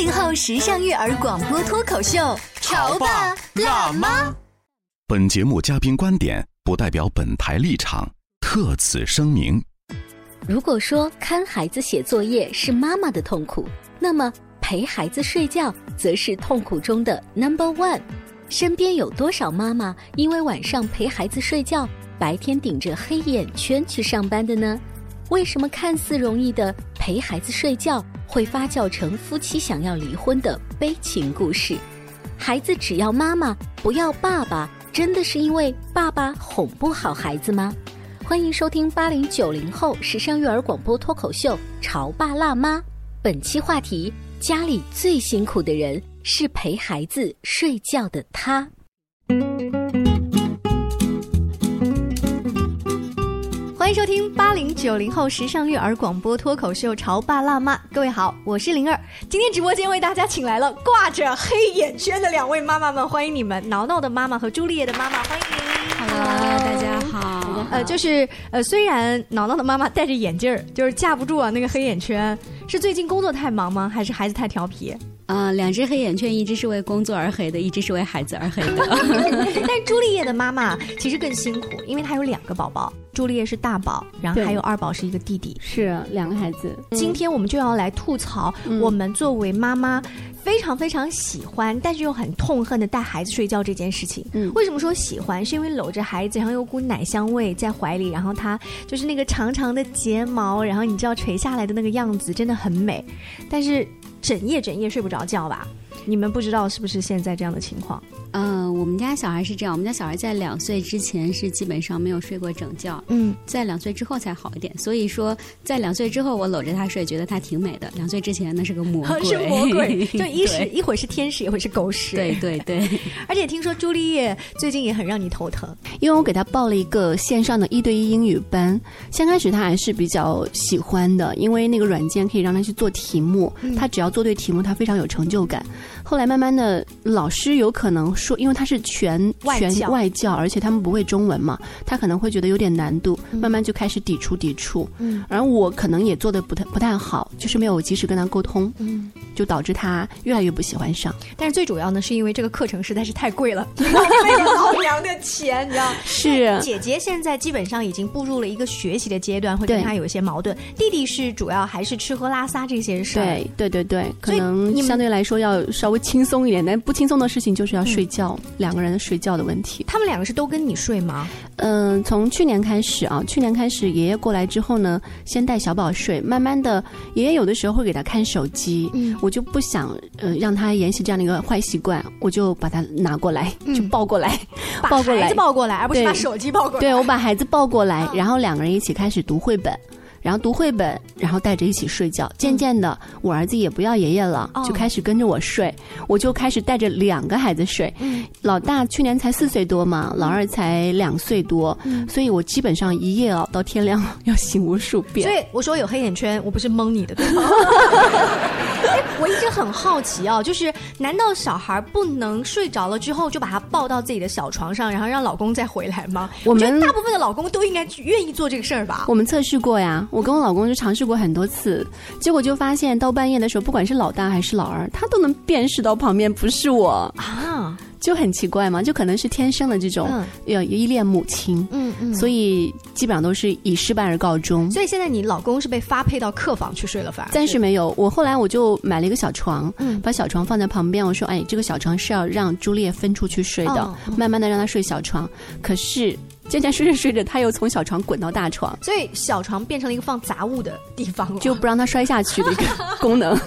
八零后时尚育儿广播脱口秀，潮爸辣妈。本节目嘉宾观点不代表本台立场，特此声明。如果说看孩子写作业是妈妈的痛苦，那么陪孩子睡觉则是痛苦中的 number one。身边有多少妈妈因为晚上陪孩子睡觉，白天顶着黑眼圈去上班的呢？为什么看似容易的陪孩子睡觉，会发酵成夫妻想要离婚的悲情故事？孩子只要妈妈，不要爸爸，真的是因为爸爸哄不好孩子吗？欢迎收听八零九零后时尚育儿广播脱口秀《潮爸辣妈》，本期话题：家里最辛苦的人是陪孩子睡觉的他。迎收听八零九零后时尚育儿广播脱口秀《潮爸辣妈》，各位好，我是灵儿。今天直播间为大家请来了挂着黑眼圈的两位妈妈们，欢迎你们，挠挠的妈妈和朱丽叶的妈妈，欢迎你们。Hello，大家好。呃，就是呃，虽然挠挠的妈妈戴着眼镜儿，就是架不住啊那个黑眼圈，是最近工作太忙吗？还是孩子太调皮？啊、两只黑眼圈，一只是为工作而黑的，一只是为孩子而黑的。但朱丽叶的妈妈其实更辛苦，因为她有两个宝宝，朱丽叶是大宝，然后还有二宝是一个弟弟。是两个孩子，今天我们就要来吐槽嗯我们作为妈妈非常非常喜欢，但是又很痛恨的带孩子睡觉这件事情。嗯为什么说喜欢？是因为搂着孩子，然后有股奶香味在怀里，然后他就是那个长长的睫毛，然后你知道垂下来的那个样子真的很美。但是整夜整夜睡不着觉吧？你们不知道是不是现在这样的情况？嗯、我们家小孩是这样，我们家小孩在两岁之前是基本上没有睡过整觉，嗯，在两岁之后才好一点。所以说，在两岁之后，我搂着他睡，觉得他挺美的。两岁之前那是个魔 鬼，是魔鬼，就一时一会儿是天使，一会儿是狗屎。对对对，而且听说朱丽叶最近也很让你头疼。因为我给他报了一个线上的一对一英语班，先开始他还是比较喜欢的，因为那个软件可以让他去做题目，他只要做对题目，他非常有成就感。后来慢慢的，老师有可能说，因为他是全全外教外教，而且他们不会中文嘛，他可能会觉得有点难度，慢慢就开始抵触抵触。嗯而我可能也做的不太不太好，就是没有及时跟他沟通，嗯。就导致他越来越不喜欢上。但是最主要呢，是因为这个课程实在是太贵了，浪费了老娘的钱，你知道？是姐姐现在基本上已经步入了一个学习的阶段，会跟他有一些矛盾。弟弟是主要还是吃喝拉撒这些事儿。对对对对，可能相对来说要稍微轻松一点，但不轻松的事情就是要睡觉，两个人的睡觉的问题。他们两个是都跟你睡吗？嗯、从去年开始啊，去年开始爷爷过来之后呢，先带小宝睡，慢慢的，爷爷有的时候会给他看手机，嗯我就不想呃让他沿袭这样的一个坏习惯，我就把他拿过来，就抱过来，把抱过来孩子抱过来，而不是把手机抱过来。对我把孩子抱过来，嗯然后两个人一起开始读绘本。然后读绘本，然后带着一起睡觉。渐渐的，我儿子也不要爷爷了，哦就开始跟着我睡。我就开始带着两个孩子睡。嗯老大去年才四岁多嘛，老二才两岁多，嗯所以我基本上一夜熬到天亮，要醒无数遍。所以我说有黑眼圈，我不是蒙你的，我一直很好奇啊，就是难道小孩不能睡着了之后就把他抱到自己的小床上，然后让老公再回来吗？我们觉得大部分的老公都应该去愿意做这个事儿吧？我们测试过呀，我跟我老公就尝试过很多次，结果就发现到半夜的时候，不管是老大还是老二，他都能辨识到旁边不是我，啊，就很奇怪嘛，就可能是天生的这种嗯要依恋母亲，嗯嗯，所以基本上都是以失败而告终。所以现在你老公是被发配到客房去睡了，反而暂时没有，我后来我就买了一个小床，嗯把小床放在旁边。我说，哎，这个小床是要让朱丽叶分出去睡的，慢慢的让她睡小床。可是渐渐睡着睡着，他又从小床滚到大床，所以小床变成了一个放杂物的地方，就不让他摔下去的一个 功能。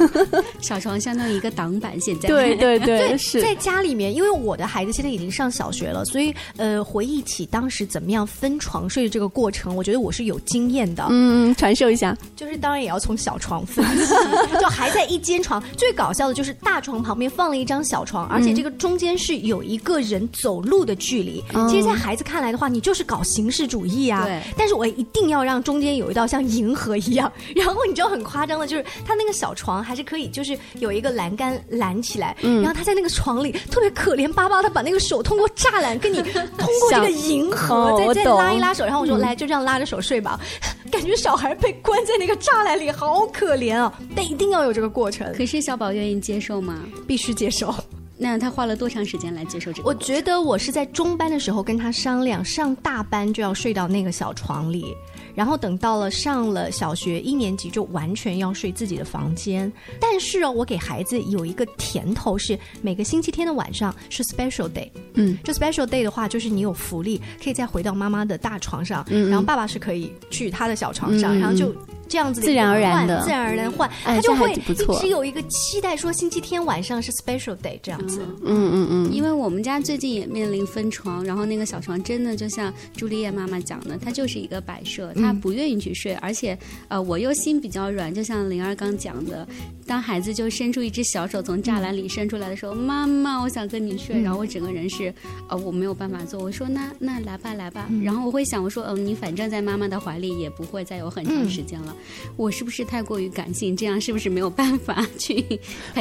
小床相当于一个挡板，现在对对对，是在家里面，因为我的孩子现在已经上小学了，所以呃，回忆起当时怎么样分床睡的这个过程，我觉得我是有经验的。嗯，传授一下，就是当然也要从小床分起，就还在一间床。最搞笑的就是大床旁边放了一张小床，而且这个中间是有一个人走路的距离。其实，在孩子看来的话，你就是搞形式主义啊。对。但是我一定要让中间有一道像银河一样，然后你知道很夸张的，就是他那个小床还是可以，就是有一个栏杆拦起来，嗯然后他在那个床里特别可怜巴巴的把那个手通过栅栏跟你 通过这个银河再再拉一拉手，然后我说来就这样拉着手睡吧，感觉小孩被关在那个栅栏里好可怜啊，但一定要有这个过程。可是小宝愿意接受吗？必须接受。那他花了多长时间来接受这个？我觉得我是在中班的时候跟他商量，上大班就要睡到那个小床里。然后等到了上了小学一年级，就完全要睡自己的房间。但是哦，我给孩子有一个甜头，是每个星期天的晚上是 special day。嗯，这 special day 的话，就是你有福利，可以再回到妈妈的大床上，然后爸爸是可以去他的小床上，然后就。这样子自然而然的，自然而然换，他就会一直有一个期待，说星期天晚上是 special day 这样子。嗯嗯嗯。因为我们家最近也面临分床，然后那个小床真的就像朱丽叶妈妈讲的，它就是一个摆设，她不愿意去睡，而且呃，我又心比较软，就像灵儿刚讲的，当孩子就伸出一只小手从栅栏里伸出来的时候，妈妈，我想跟你睡，然后我整个人是呃我没有办法做，我说那那来吧来吧，然后我会想我说嗯你反正在妈妈的怀里也不会再有很长时间了。我是不是太过于感性？这样是不是没有办法去？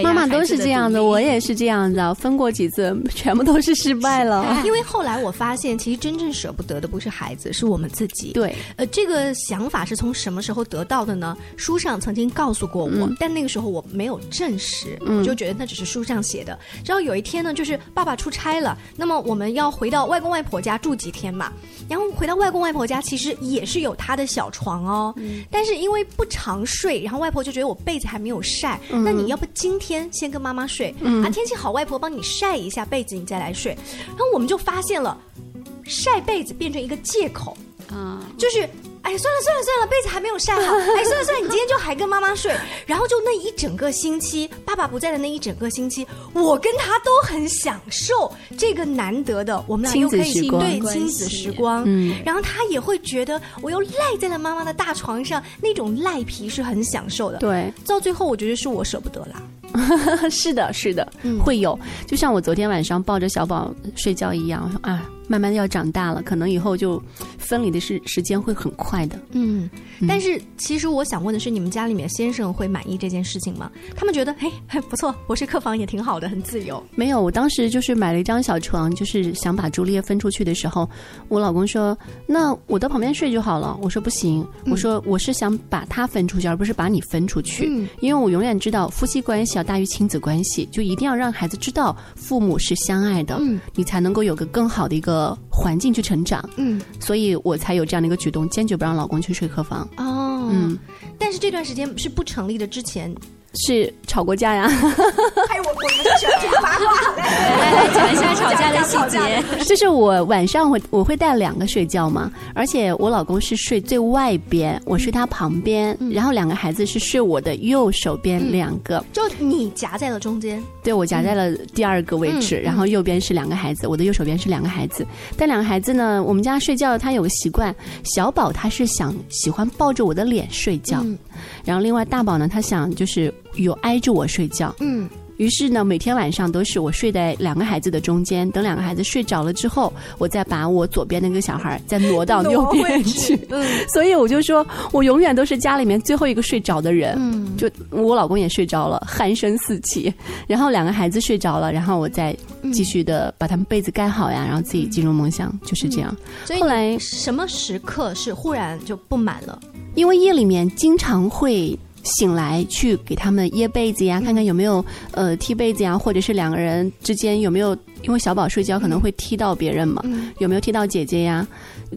妈妈都是这样的，我也是这样的，分过几次，全部都是失败了。因为后来我发现，其实真正舍不得的不是孩子，是我们自己。对，呃，这个想法是从什么时候得到的呢？书上曾经告诉过我，但那个时候我没有证实，我就觉得那只是书上写的。然后有一天呢，就是爸爸出差了，那么我们要回到外公外婆家住几天嘛。然后回到外公外婆家，其实也是有他的小床哦，但是因为不常睡，然后外婆就觉得我被子还没有晒，那你要不今天先跟妈妈睡，啊天气好，外婆帮你晒一下被子，你再来睡。然后我们就发现了，晒被子变成一个借口啊，就是。哎，算了算了算了，被子还没有晒好。哎，算了算了，你今天就还跟妈妈睡。然后就那一整个星期，爸爸不在的那一整个星期，我跟他都很享受这个难得的我们俩又可以对亲子时光。嗯，然后他也会觉得我又赖在了妈妈的大床上，那种赖皮是很享受的。对，到最后我觉得是我舍不得啦。是的，是的，会有。就像我昨天晚上抱着小宝睡觉一样，啊。慢慢的要长大了，可能以后就分离的时时间会很快的。嗯，但是其实我想问的是，你们家里面先生会满意这件事情吗？他们觉得，嘿，不错，我睡客房也挺好的，很自由。没有，我当时就是买了一张小床，就是想把朱丽叶分出去的时候，我老公说，那我到旁边睡就好了。我说不行，我说我是想把他分出去，而不是把你分出去。嗯，因为我永远知道夫妻关系要大于亲子关系，就一定要让孩子知道父母是相爱的，嗯，你才能够有个更好的一个。环境去成长，嗯，所以我才有这样的一个举动，坚决不让老公去睡客房。哦，嗯，但是这段时间是不成立的，之前。是吵过架呀？还有我，我们喜欢听八卦。来来讲一下吵架的细节。就是我晚上会我会带两个睡觉嘛，而且我老公是睡最外边，我睡他旁边，然后两个孩子是睡我的右手边两个，就你夹在了中间。对，我夹在了第二个位置，然后右边是两个孩子，我的右手边是两个孩子。但两个孩子呢，我们家睡觉他有个习惯，小宝他是想喜欢抱着我的脸睡觉，然后另外大宝呢，他想就是。有挨着我睡觉，嗯，于是呢，每天晚上都是我睡在两个孩子的中间，等两个孩子睡着了之后，我再把我左边那个小孩再挪到右边去，嗯，所以我就说我永远都是家里面最后一个睡着的人，嗯，就我老公也睡着了，鼾声四起，然后两个孩子睡着了，然后我再继续的把他们被子盖好呀，然后自己进入梦乡，就是这样。所以后来什么时刻是忽然就不满了？因为夜里面经常会。醒来去给他们掖被子呀，看看有没有呃踢被子呀，或者是两个人之间有没有，因为小宝睡觉可能会踢到别人嘛，有没有踢到姐姐呀？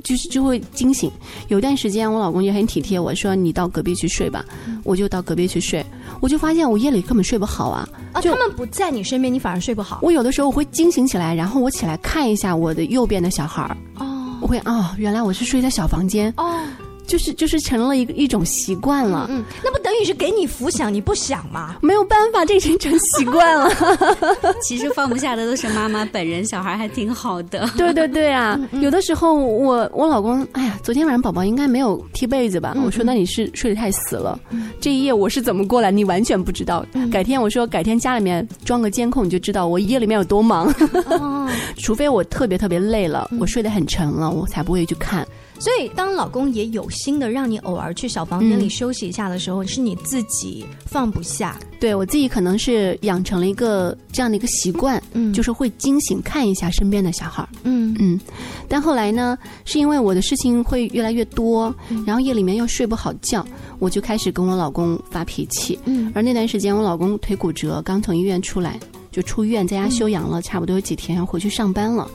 就是就会惊醒。有段时间我老公也很体贴我说你到隔壁去睡吧，我就到隔壁去睡，我就发现我夜里根本睡不好啊。啊，他们不在你身边，你反而睡不好。我有的时候我会惊醒起来，然后我起来看一下我的右边的小孩儿。哦。我会哦，原来我是睡在小房间，哦，就是就是成了一个一种习惯了。嗯，那不等于是给你浮想，你不想吗？没有办法，这已经成习惯了。其实放不下的都是妈妈本人，小孩还挺好的。对对对啊，有的时候我我老公，哎呀，昨天晚上宝宝应该没有踢被子吧？我说那你是睡得太死了，这一夜我是怎么过来，你完全不知道。改天我说改天家里面装个监控，你就知道我一夜里面有多忙。哦，除非我特别特别累了，我睡得很沉了，我才不会去看。所以当老公也有心的让你偶尔去小房间里休息一下的时候，是你自己放不下。对我自己可能是养成了一个这样的一个习惯，嗯就是会惊醒看一下身边的小孩儿。嗯嗯，但后来呢，是因为我的事情会越来越多，嗯然后夜里面又睡不好觉，我就开始跟我老公发脾气。嗯而那段时间，我老公腿骨折，刚从医院出来，就出院在家休养嗯了，差不多有几天，要回去上班了。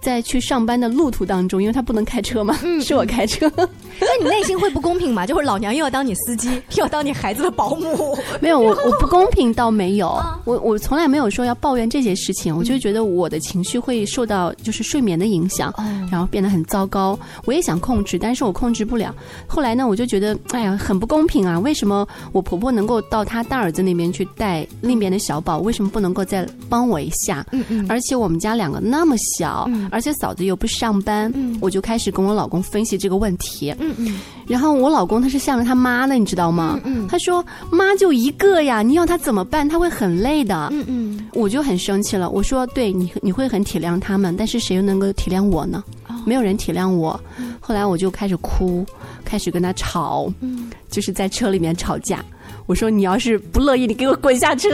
在去上班的路途当中，因为他不能开车嘛，嗯 是我开车，那你内心会不公平吗？就是老娘又要当你司机，又要当你孩子的保姆。没有，我我不公平倒没有，啊我我从来没有说要抱怨这些事情，我就觉得我的情绪会受到就是睡眠的影响，哦然后变得很糟糕。我也想控制，但是我控制不了。后来呢，我就觉得哎呀，很不公平啊！为什么我婆婆能够到她大儿子那边去带另一边的小宝，为什么不能够再帮我一下？嗯嗯而且我们家两个那么小，嗯而且嫂子又不上班，嗯我就开始跟我老公分析这个问题。嗯嗯然后我老公他是向着他妈的，你知道吗？嗯嗯他说妈就一个呀，你要他怎么办？他会很累的。嗯嗯，我就很生气了，我说对你你会很体谅他们，但是谁又能够体谅我呢？哦没有人体谅我。后来我就开始哭，开始跟他吵，嗯就是在车里面吵架。我说你要是不乐意，你给我滚下车。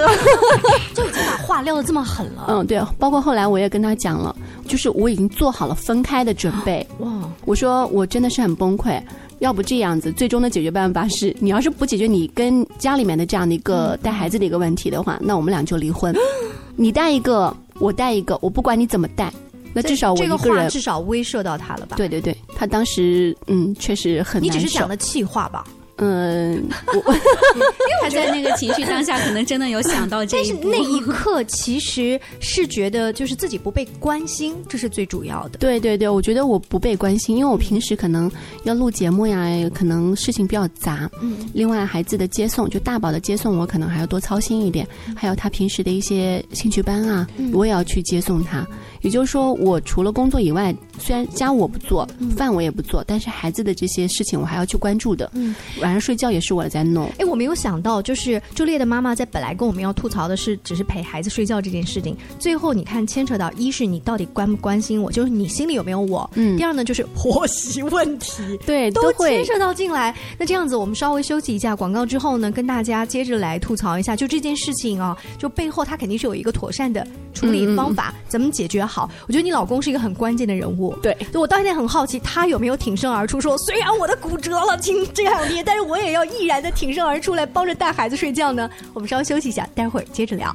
就已经把话撂的这么狠了。嗯，对，包括后来我也跟他讲了，就是我已经做好了分开的准备。哇，我说我真的是很崩溃，要不这样子，最终的解决办法是，你要是不解决你跟家里面的这样的一个带孩子的一个问题的话，那我们俩就离婚。你带一个，我带一个，我不管你怎么带，那至少我这个一个人。话至少威慑到他了吧？，对对对，他当时嗯确实很你难受。只是讲的气话吧？嗯，我 他在那个情绪当下，可能真的有想到这但是。那一刻其实是觉得就是自己不被关心，这是最主要的。对对对，我觉得我不被关心，因为我平时可能要录节目呀，可能事情比较杂。嗯另外，孩子的接送，就大宝的接送，我可能还要多操心一点。还有他平时的一些兴趣班啊，我也要去接送他。也就是说，我除了工作以外，虽然家务我不做，饭我也不做，但是孩子的这些事情我还要去关注的。嗯晚上睡觉也是我在弄。哎，我没有想到，就是朱丽叶的妈妈在本来跟我们要吐槽的是，只是陪孩子睡觉这件事情，最后你看牵扯到，一是你到底关不关心我，就是你心里有没有我；嗯第二呢，就是婆媳问题。对，都牵涉到进来，那这样子，我们稍微休息一下广告之后呢，跟大家接着来吐槽一下，就这件事情啊，就背后它肯定是有一个妥善的处理方法，怎么解决好？我觉得你老公是一个很关键的人物，对就我到现在很好奇，他有没有挺身而出说，虽然我的骨折了，亲这样爹，但是我也要毅然的挺身而出来帮着带孩子睡觉呢？我们稍微休息一下，待会儿接着聊。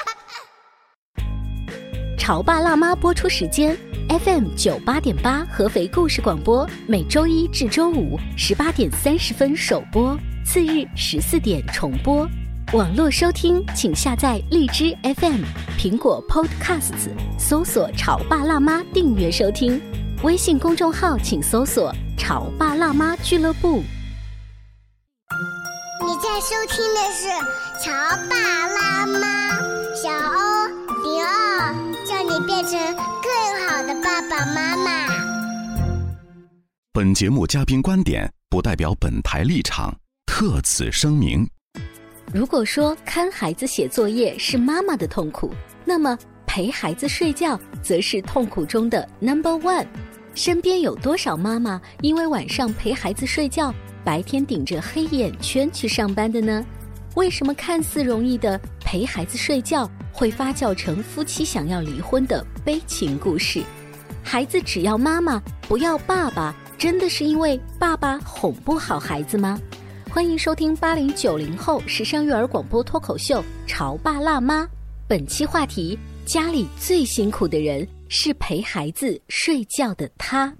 潮爸辣妈播出时间：FM 九八点八合肥故事广播，每周一至周五十八点三十分首播，次日十四点重播。网络收听，请下载荔枝 FM、苹果 Podcasts，搜索“潮爸辣妈”订阅收听。微信公众号请搜索“潮爸辣妈俱乐部”。你在收听的是《潮爸辣妈》，小欧，变成更好的爸爸妈妈。本节目嘉宾观点不代表本台立场，特此声明。如果说看孩子写作业是妈妈的痛苦，那么陪孩子睡觉则是痛苦中的 number one。身边有多少妈妈因为晚上陪孩子睡觉，白天顶着黑眼圈去上班的呢？为什么看似容易的陪孩子睡觉，会发酵成夫妻想要离婚的悲情故事？孩子只要妈妈，不要爸爸，真的是因为爸爸哄不好孩子吗？欢迎收听八零九零后时尚育儿广播脱口秀《潮爸辣妈》，本期话题：家里最辛苦的人是陪孩子睡觉的他。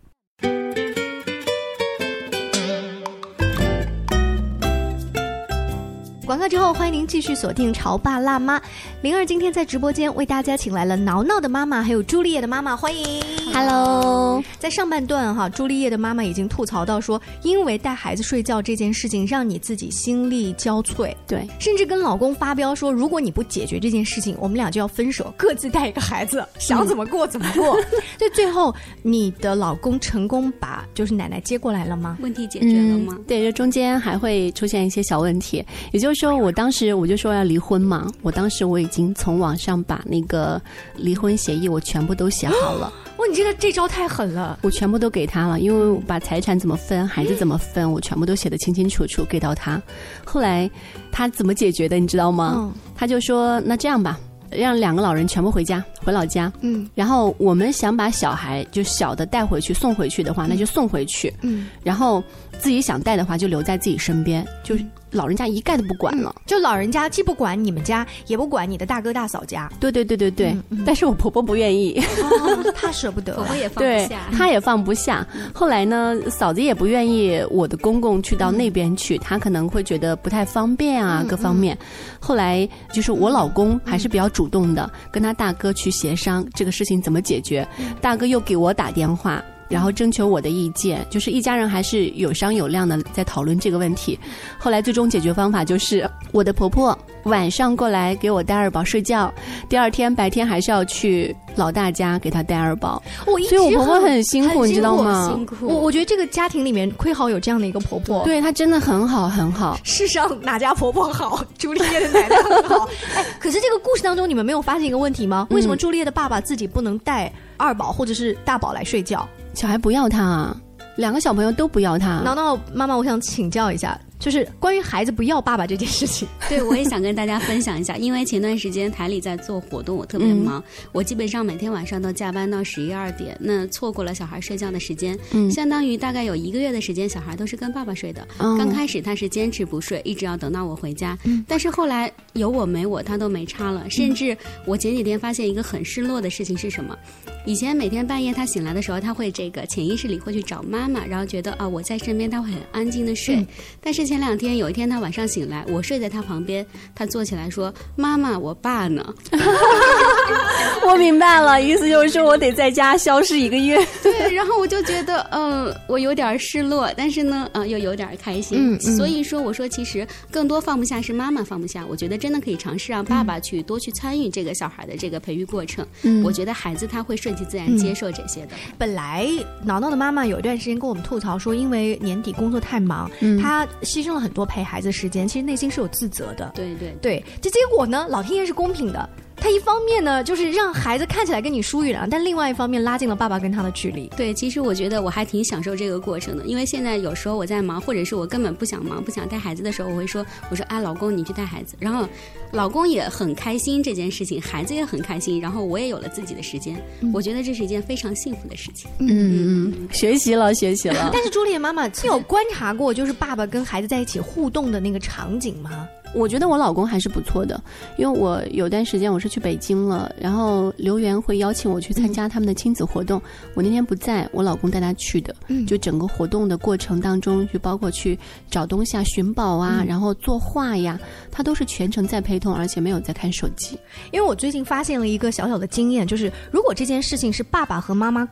广告之后，欢迎您继续锁定《潮爸辣妈》。灵儿今天在直播间为大家请来了挠挠的妈妈，还有朱丽叶的妈妈，欢迎。Hello，在上半段哈，朱丽叶的妈妈已经吐槽到说，因为带孩子睡觉这件事情，让你自己心力交瘁，对，甚至跟老公发飙说，如果你不解决这件事情，我们俩就要分手，各自带一个孩子，想怎么过怎么过。所以最后，你的老公成功把就是奶奶接过来了吗？问题解决了吗？嗯、对，这中间还会出现一些小问题，也就是说，我当时我就说要离婚嘛，我当时我已经从网上把那个离婚协议我全部都写好了。哇，你这个这招太狠了！我全部都给他了，因为我把财产怎么分、孩子怎么分，我全部都写的清清楚楚给到他。后来他怎么解决的，你知道吗？嗯、他就说：“那这样吧，让两个老人全部回家，回老家。嗯，然后我们想把小孩就小的带回去，送回去的话，那就送回去。嗯，然后自己想带的话，就留在自己身边，就是。”老人家一概都不管了，嗯、就老人家既不管你们家，也不管你的大哥大嫂家。对对对对对，嗯嗯、但是我婆婆不愿意，哦、她舍不得，婆婆也放不下，她也放不下。后来呢，嫂子也不愿意我的公公去到那边去，她可能会觉得不太方便啊，嗯、各方面。后来就是我老公还是比较主动的，跟他大哥去协商这个事情怎么解决。大哥又给我打电话。然后征求我的意见，就是一家人还是有商有量的在讨论这个问题。后来最终解决方法就是我的婆婆晚上过来给我带二宝睡觉，第二天白天还是要去老大家给他带二宝。我所以我婆婆很辛苦，你知道吗？辛苦。我我觉得这个家庭里面亏好有这样的一个婆婆，对她真的很好很好。世上哪家婆婆好？朱丽叶的奶奶很好。哎，可是这个故事当中你们没有发现一个问题吗？为什么朱丽叶的爸爸自己不能带二宝或者是大宝来睡觉？小孩不要他啊，两个小朋友都不要他。挠挠妈妈，我想请教一下，就是关于孩子不要爸爸这件事情。对，我也想跟大家分享一下，因为前段时间台里在做活动，我特别忙，嗯、我基本上每天晚上都加班到十一二点，那错过了小孩睡觉的时间，嗯、相当于大概有一个月的时间，小孩都是跟爸爸睡的。嗯、刚开始他是坚持不睡，一直要等到我回家，但是后来有我没我他都没差了，甚至我前几天发现一个很失落的事情是什么？以前每天半夜他醒来的时候，他会这个潜意识里会去找妈妈，然后觉得啊我在身边，他会很安静的睡。嗯、但是前两天有一天他晚上醒来，我睡在他旁边，他坐起来说：“妈妈，我爸呢？” 我明白了，意思就是说我得在家消失一个月。对，然后我就觉得嗯、呃，我有点失落，但是呢，呃，又有点开心。嗯嗯、所以说，我说其实更多放不下是妈妈放不下。我觉得真的可以尝试让爸爸去多去参与这个小孩的这个培育过程。嗯，我觉得孩子他会顺其自然接受这些的。本来挠挠的妈妈有一段时间跟我们吐槽说，因为年底工作太忙，嗯、她牺牲了很多陪孩子时间，其实内心是有自责的。对对对，这结果呢，老天爷是公平的。他一方面呢，就是让孩子看起来跟你疏远了，但另外一方面拉近了爸爸跟他的距离。对，其实我觉得我还挺享受这个过程的，因为现在有时候我在忙，或者是我根本不想忙、不想带孩子的时候，我会说：“我说，哎，老公，你去带孩子。”然后，老公也很开心这件事情，孩子也很开心，然后我也有了自己的时间。嗯、我觉得这是一件非常幸福的事情。嗯嗯，学习了，学习了。但是朱丽叶妈妈，你有观察过就是爸爸跟孩子在一起互动的那个场景吗？我觉得我老公还是不错的，因为我有段时间我是去北京了，然后刘源会邀请我去参加他们的亲子活动，嗯、我那天不在，我老公带他去的，嗯、就整个活动的过程当中，就包括去找东西啊、寻宝啊，嗯、然后作画呀，他都是全程在陪同，而且没有在看手机。因为我最近发现了一个小小的经验，就是如果这件事情是爸爸和妈妈。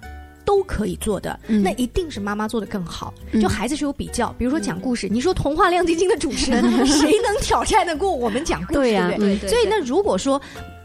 都可以做的，嗯、那一定是妈妈做的更好。嗯、就孩子是有比较，比如说讲故事，嗯、你说童话亮晶晶的主持人，谁能挑战得过我们讲故事？对呀、对不对？对所以那如果说。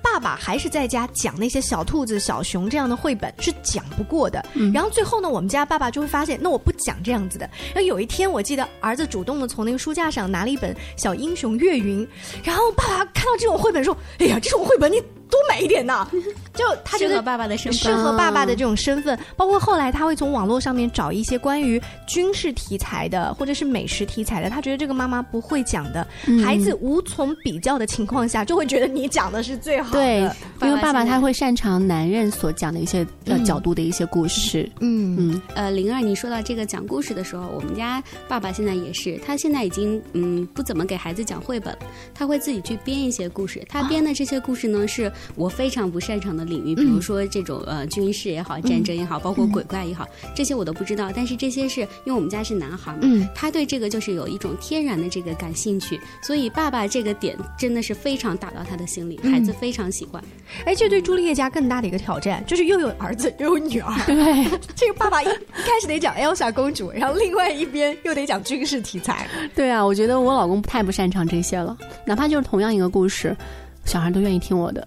爸爸还是在家讲那些小兔子、小熊这样的绘本是讲不过的。嗯、然后最后呢，我们家爸爸就会发现，那我不讲这样子的。然后有一天，我记得儿子主动的从那个书架上拿了一本《小英雄岳云》，然后爸爸看到这种绘本说：“哎呀，这种绘本你。”多美一点呢？就他觉得适合爸爸的身份适合爸爸的这种身份，包括后来他会从网络上面找一些关于军事题材的或者是美食题材的，他觉得这个妈妈不会讲的，嗯。孩子无从比较的情况下，就会觉得你讲的是最好的。对，因为爸爸他会擅长男人所讲的一些呃嗯。角度的一些故事。嗯。嗯，呃，灵儿，你说到这个讲故事的时候，我们家爸爸现在也是，他现在已经嗯不怎么给孩子讲绘本，他会自己去编一些故事。他编的这些故事呢，是我非常不擅长的领域，比如说这种呃军事也好、战争也好，包括鬼怪也好，这些我都不知道。但是这些是因为我们家是男孩嘛，嗯他对这个就是有一种天然的这个感兴趣，所以爸爸这个点真的是非常打到他的心里，孩子非常喜欢。哎，这对朱丽叶家更大的一个挑战，就是又有儿子又有女儿。对，这个爸爸一一开始得讲 Elsa 公主，然后另外一边又得讲军事题材。对啊，我觉得我老公太不擅长这些了，哪怕就是同样一个故事，小孩都愿意听我的。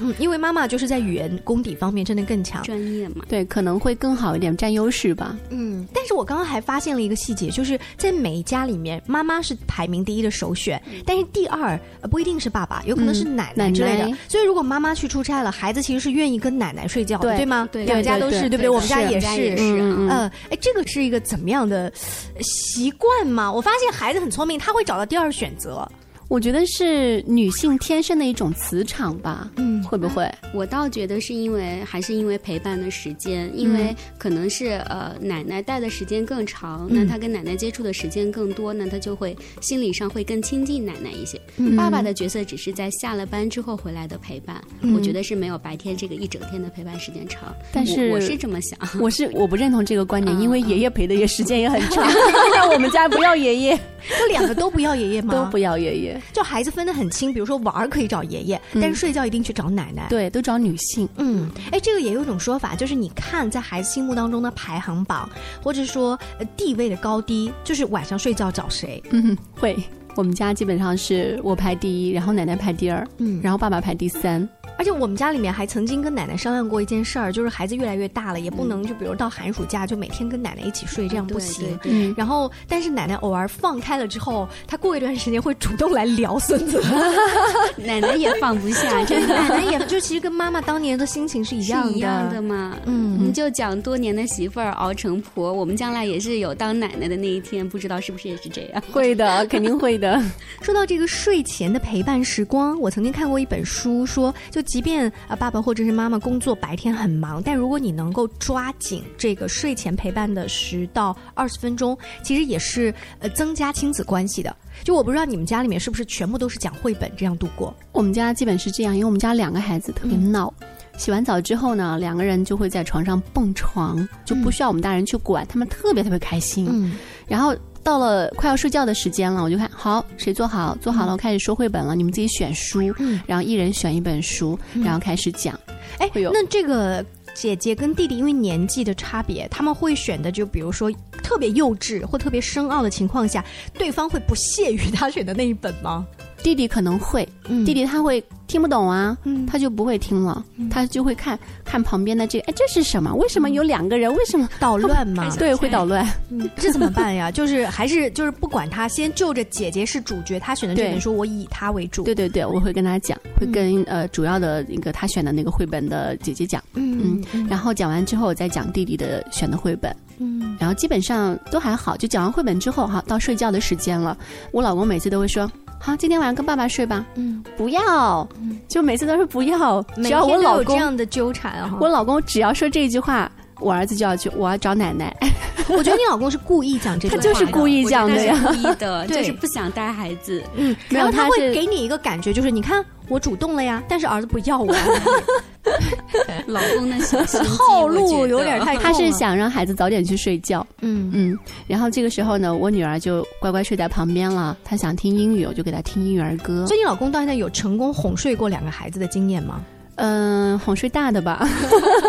嗯，因为妈妈就是在语言功底方面真的更强，专业嘛。对，可能会更好一点，占优势吧。嗯，但是我刚刚还发现了一个细节，就是在每一家里面，妈妈是排名第一的首选，但是第二、呃、不一定是爸爸，有可能是嗯奶奶之类的。奶奶所以如果妈妈去出差了，孩子其实是愿意跟奶奶睡觉的，对对吗？对两家都是，对对对不对？我们家也是。是嗯嗯呃，哎，这个是一个怎么样的呃习惯吗？我发现孩子很聪明，他会找到第二选择。我觉得是女性天生的一种磁场吧。嗯会不会？我倒觉得是因为还是因为陪伴的时间，因为嗯可能是呃奶奶带的时间更长，嗯那她跟奶奶接触的时间更多，那她就会心理上会更亲近奶奶一些。嗯爸爸的角色只是在下了班之后回来的陪伴，嗯我觉得是没有白天这个一整天的陪伴时间长。但是我我是这么想，我是我不认同这个观点，嗯因为爷爷陪的也时间也很长。那我们家不要爷爷，就两个都不要爷爷吗？都不要爷爷。就孩子分得很清，比如说玩儿可以找爷爷，但是睡觉一定去找奶奶。对，都找女性。嗯，哎，这个也有一种说法，就是你看在孩子心目当中的排行榜，或者说呃地位的高低，就是晚上睡觉找谁。嗯，会。我们家基本上是我排第一，然后奶奶排第二，嗯然后爸爸排第三。而且我们家里面还曾经跟奶奶商量过一件事儿，就是孩子越来越大了，也不能就比如到寒暑假就每天跟奶奶一起睡，这样不对行。对对嗯，然后，但是奶奶偶尔放开了之后，她过一段时间会主动来聊孙子。奶奶也放不下，真的。奶奶也就其实跟妈妈当年的心情是一样的。一样的嘛，嗯你就讲多年的媳妇儿熬成婆，我们将来也是有当奶奶的那一天，不知道是不是也是这样？会的，肯定会的。说到这个睡前的陪伴时光，我曾经看过一本书说，就即便啊爸爸或者是妈妈工作白天很忙，但如果你能够抓紧这个睡前陪伴的十到二十分钟，其实也是呃增加亲子关系的。就我不知道你们家里面是不是全部都是讲绘本这样度过？我们家基本是这样，因为我们家两个孩子特别闹。洗完澡之后呢，两个人就会在床上蹦床，就不需要我们大人去管，他们特别特别开心。嗯然后到了快要睡觉的时间了，我就看好谁坐好，坐好了，我开始说绘本了，你们自己选书，嗯。然后一人选一本书，然后开始讲。哎那这个姐姐跟弟弟因为年纪的差别，他们会选的就比如说特别幼稚或特别深奥的情况下，对方会不屑于他选的那一本吗？弟弟可能会，嗯弟弟他会听不懂啊，嗯他就不会听了，他就会看看旁边的这个，哎，这是什么？为什么有两个人？为什么捣乱嘛？对，会捣乱。嗯，这怎么办呀？就是还是就是不管他，先就着姐姐是主角，他选的这本书，我以他为主。对对对，我会跟他讲，会跟、呃主要的那个他选的那个绘本的姐姐讲，嗯嗯，然后讲完之后我再讲弟弟的选的绘本，嗯然后基本上都还好，就讲完绘本之后哈，到睡觉的时间了，我老公每次都会说，好，今天晚上跟爸爸睡吧，嗯，不要，就每次都是不要，只要我老公有这样的纠缠啊。我老公只要说这一句话，我儿子就要去，我要找奶奶。我觉得你老公是故意讲这他，就是故意讲的呀故意的，对。就是不想带孩子。嗯，然后他会给你一个感觉，就是你看我主动了呀，但是儿子不要我，老公的小心机套路有点太他是想让孩子早点去睡觉，嗯嗯，然后这个时候呢，我女儿就乖乖睡在旁边了。她想听英语，我就给她听英语儿歌所。以你老公到现在有成功哄睡过两个孩子的经验吗？嗯，哄睡大的吧，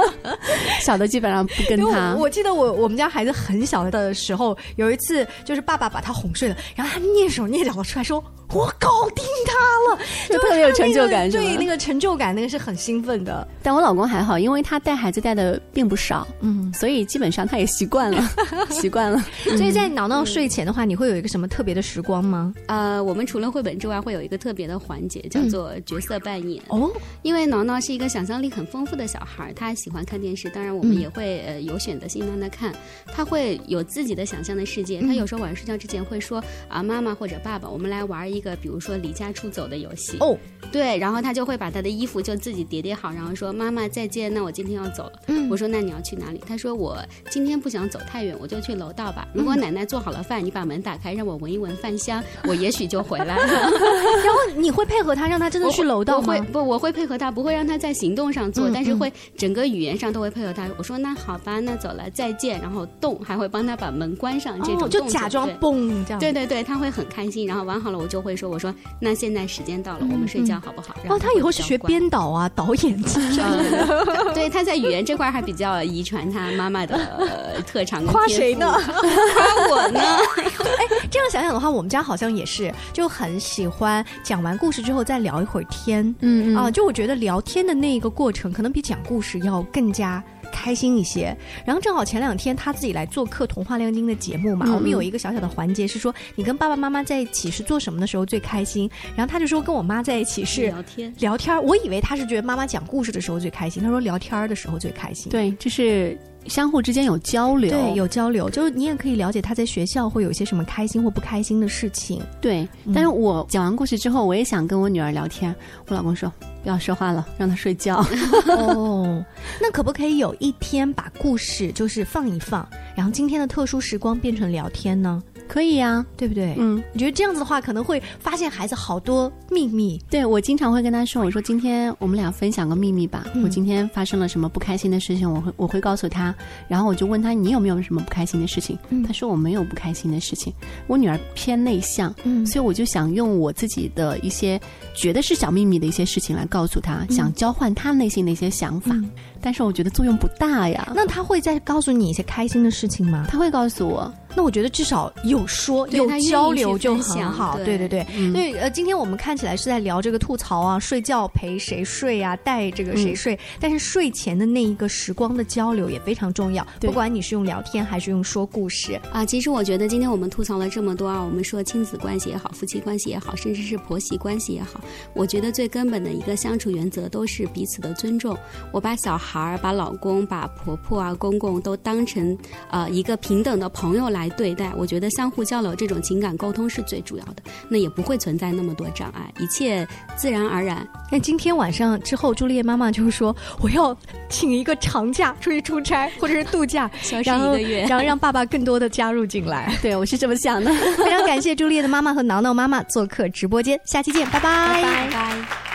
小的基本上不跟他我。我记得我我们家孩子很小的时候，有一次就是爸爸把他哄睡了，然后他蹑手蹑脚的出来说：“我搞定他了！” 就特别有成就感对，那个成就感，那个是很兴奋的。但我老公还好，因为他带孩子带的并不少，嗯，所以基本上他也习惯了，习惯了。所以在挠挠睡前的话，你会有一个什么特别的时光吗？呃，我们除了绘本之外，会有一个特别的环节，叫做角色扮演。哦，因为挠挠呢是一个想象力很丰富的小孩儿，他喜欢看电视，当然我们嗯也会、呃有选择性让他看，他会有自己的想象的世界。他有时候晚上睡觉之前会说啊，妈妈或者爸爸，我们来玩一个比如说离家出走的游戏。哦，对，然后他就会把他的衣服就自己叠叠好，然后说妈妈再见，那我今天要走了。嗯我说那你要去哪里？他说我今天不想走太远，我就去楼道吧。如果嗯奶奶做好了饭，你把门打开，让我闻一闻饭香，我也许就回来了。然后你会配合他，让他真的去楼道吗我会？不，我会配合他，不会让他在行动上做，嗯但是会整个语言上都会配合他。我说那好吧，那走了，再见，然后动，还会帮他把门关上，这种哦就假装对蹦这样。对对对，他会很开心，然后玩好了，我就会说，我说那现在时间到了，我们睡觉好不好？然后哦，他以后是学编导啊，导演之类的。呃对，他在语言这块还比较遗传他妈妈的、呃特长夸谁呢？夸我呢？哎，这样想想的话，我们家好像也是，就很喜欢讲完故事之后再聊一会儿天。嗯嗯啊，就我觉得聊天的那个过程，可能比讲故事要更加。开心一些，然后正好前两天他自己来做客《童话亮晶》的节目嘛，嗯我们有一个小小的环节是说，你跟爸爸妈妈在一起是做什么的时候最开心？然后他就说跟我妈在一起是聊天聊天。我以为他是觉得妈妈讲故事的时候最开心，他说聊天的时候最开心。对，就是相互之间有交流，对，有交流，就是你也可以了解他在学校会有一些什么开心或不开心的事情。对。但是我讲完故事之后，我也想跟我女儿聊天，我老公说不要说话了，让他睡觉。哦，那可不可以有一天把故事就是放一放，然后今天的特殊时光变成聊天呢？可以呀、对不对？嗯，我觉得这样子的话，可能会发现孩子好多秘密。对我经常会跟他说，我说今天我们俩分享个秘密吧。嗯我今天发生了什么不开心的事情，我会我会告诉他，然后我就问他你有没有什么不开心的事情？嗯她说我没有不开心的事情。我女儿偏内向，嗯所以我就想用我自己的一些觉得是小秘密的一些事情来告诉他，想交换他内心的一些想法。嗯但是我觉得作用不大呀。那他会再告诉你一些开心的事情吗？他会告诉我，那我觉得至少有说有交流就很好。对对对对，嗯因为呃，今天我们看起来是在聊这个吐槽啊，睡觉陪谁睡啊，带这个谁嗯睡，但是睡前的那一个时光的交流也非常重要。不管你是用聊天还是用说故事，啊，其实我觉得今天我们吐槽了这么多啊，我们说亲子关系也好，夫妻关系也好，甚至是婆媳关系也好，我觉得最根本的一个相处原则都是彼此的尊重。我把小孩儿、把老公、把婆婆啊、公公都当成呃一个平等的朋友来对待，我觉得相互交流这种情感沟通是最主要的，那也不会存在那么多障碍，一切自然而然。那今天晚上之后，朱丽叶妈妈就说我要请一个长假出去出差或者是度假，消失一个月然后让爸爸更多的加入进来。对我是这么想的。非常感谢朱丽叶的妈妈和挠挠妈妈做客直播间，下期见，拜拜。拜拜。